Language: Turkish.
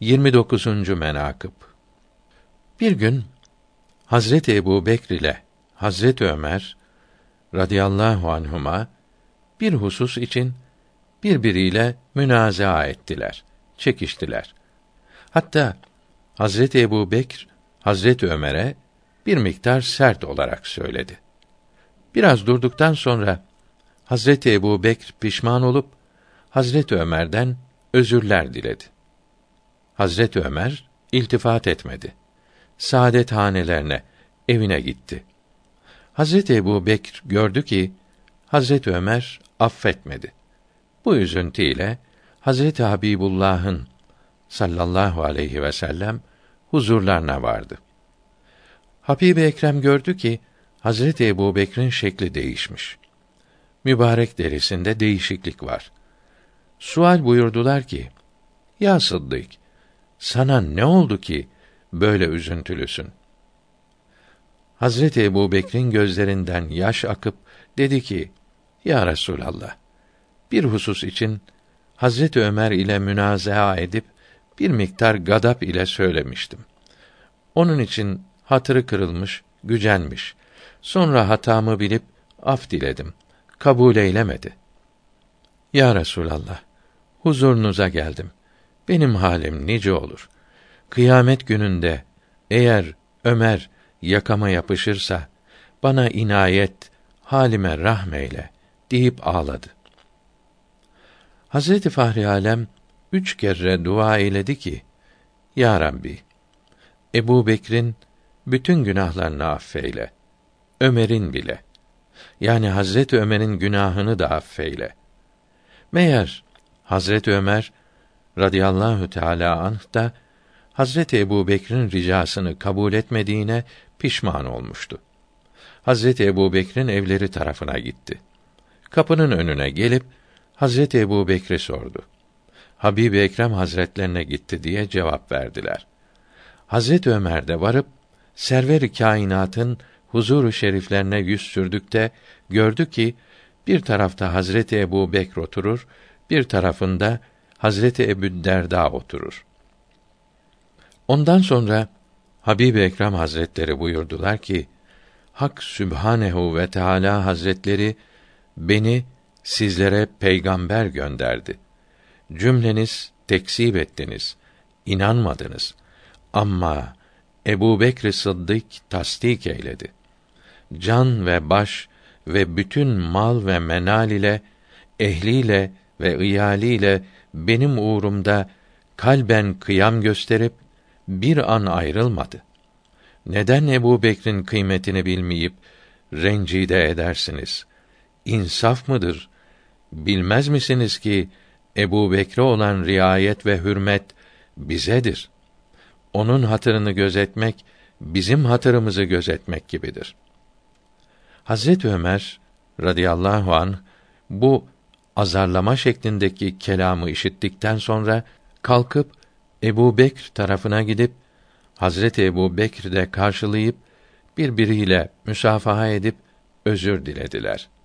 29. menakıb Bir gün Hazreti Ebu Bekr ile Hazreti Ömer radıyallahu anhuma bir husus için birbiriyle münazaa ettiler, çekiştiler. Hatta Hazreti Ebu Bekr Hazreti Ömer'e bir miktar sert olarak söyledi. Biraz durduktan sonra Hazreti Ebu Bekr pişman olup Hazreti Ömer'den özürler diledi. Hazreti Ömer iltifat etmedi. Saadet hanelerine, evine gitti. Hazreti Ebu Bekr gördü ki Hazreti Ömer affetmedi. Bu üzüntüyle Hazreti Habibullah'ın sallallahu aleyhi ve sellem huzurlarına vardı. Habib Ekrem gördü ki Hazreti Ebu Bekir'in şekli değişmiş. Mübarek derisinde değişiklik var. Sual buyurdular ki: Ya Sıddık, sana ne oldu ki böyle üzüntülüsün? Hazreti Ebu Bekir'in gözlerinden yaş akıp dedi ki: Ya Resulallah, bir husus için Hazreti Ömer ile münazaa edip bir miktar gadap ile söylemiştim. Onun için hatırı kırılmış, gücenmiş. Sonra hatamı bilip af diledim. Kabul eylemedi. Ya Resulallah, huzurunuza geldim. Benim halim nice olur. Kıyamet gününde eğer Ömer yakama yapışırsa bana inayet, halime rahmeyle deyip ağladı. Hazreti Fahri Alem üç kere dua eyledi ki, Ya Rabbi, Ebu Bekir'in bütün günahlarını affeyle. Ömer'in bile. Yani Hazreti Ömer'in günahını da affeyle. Meğer Hazreti Ömer radıyallahu teala anh da Hazreti Ebu Bekir'in ricasını kabul etmediğine pişman olmuştu. Hazreti Ebu Bekir'in evleri tarafına gitti. Kapının önüne gelip Hazreti Ebu Bekir'i sordu. Habib Ekrem Hazretlerine gitti diye cevap verdiler. Hazreti Ömer de varıp server-i kainatın huzuru şeriflerine yüz sürdükte gördü ki bir tarafta Hazreti Ebu Bekr oturur, bir tarafında Hazreti Ebu Derda oturur. Ondan sonra Habib Ekrem Hazretleri buyurdular ki: Hak Sübhanehu ve Teala Hazretleri beni sizlere peygamber gönderdi. Cümleniz tekzip ettiniz, inanmadınız. Ama Ebu Bekr Sıddık tasdik eyledi. Can ve baş ve bütün mal ve menal ile, ehliyle ve iyaliyle benim uğrumda kalben kıyam gösterip bir an ayrılmadı. Neden Ebu Bekr'in kıymetini bilmeyip rencide edersiniz? İnsaf mıdır? Bilmez misiniz ki Ebu Bekre olan riayet ve hürmet bizedir onun hatırını gözetmek bizim hatırımızı gözetmek gibidir. Hazret Ömer radıyallahu an bu azarlama şeklindeki kelamı işittikten sonra kalkıp Ebu Bekr tarafına gidip Hazreti Ebu Bekr de karşılayıp birbiriyle müsafaha edip özür dilediler.''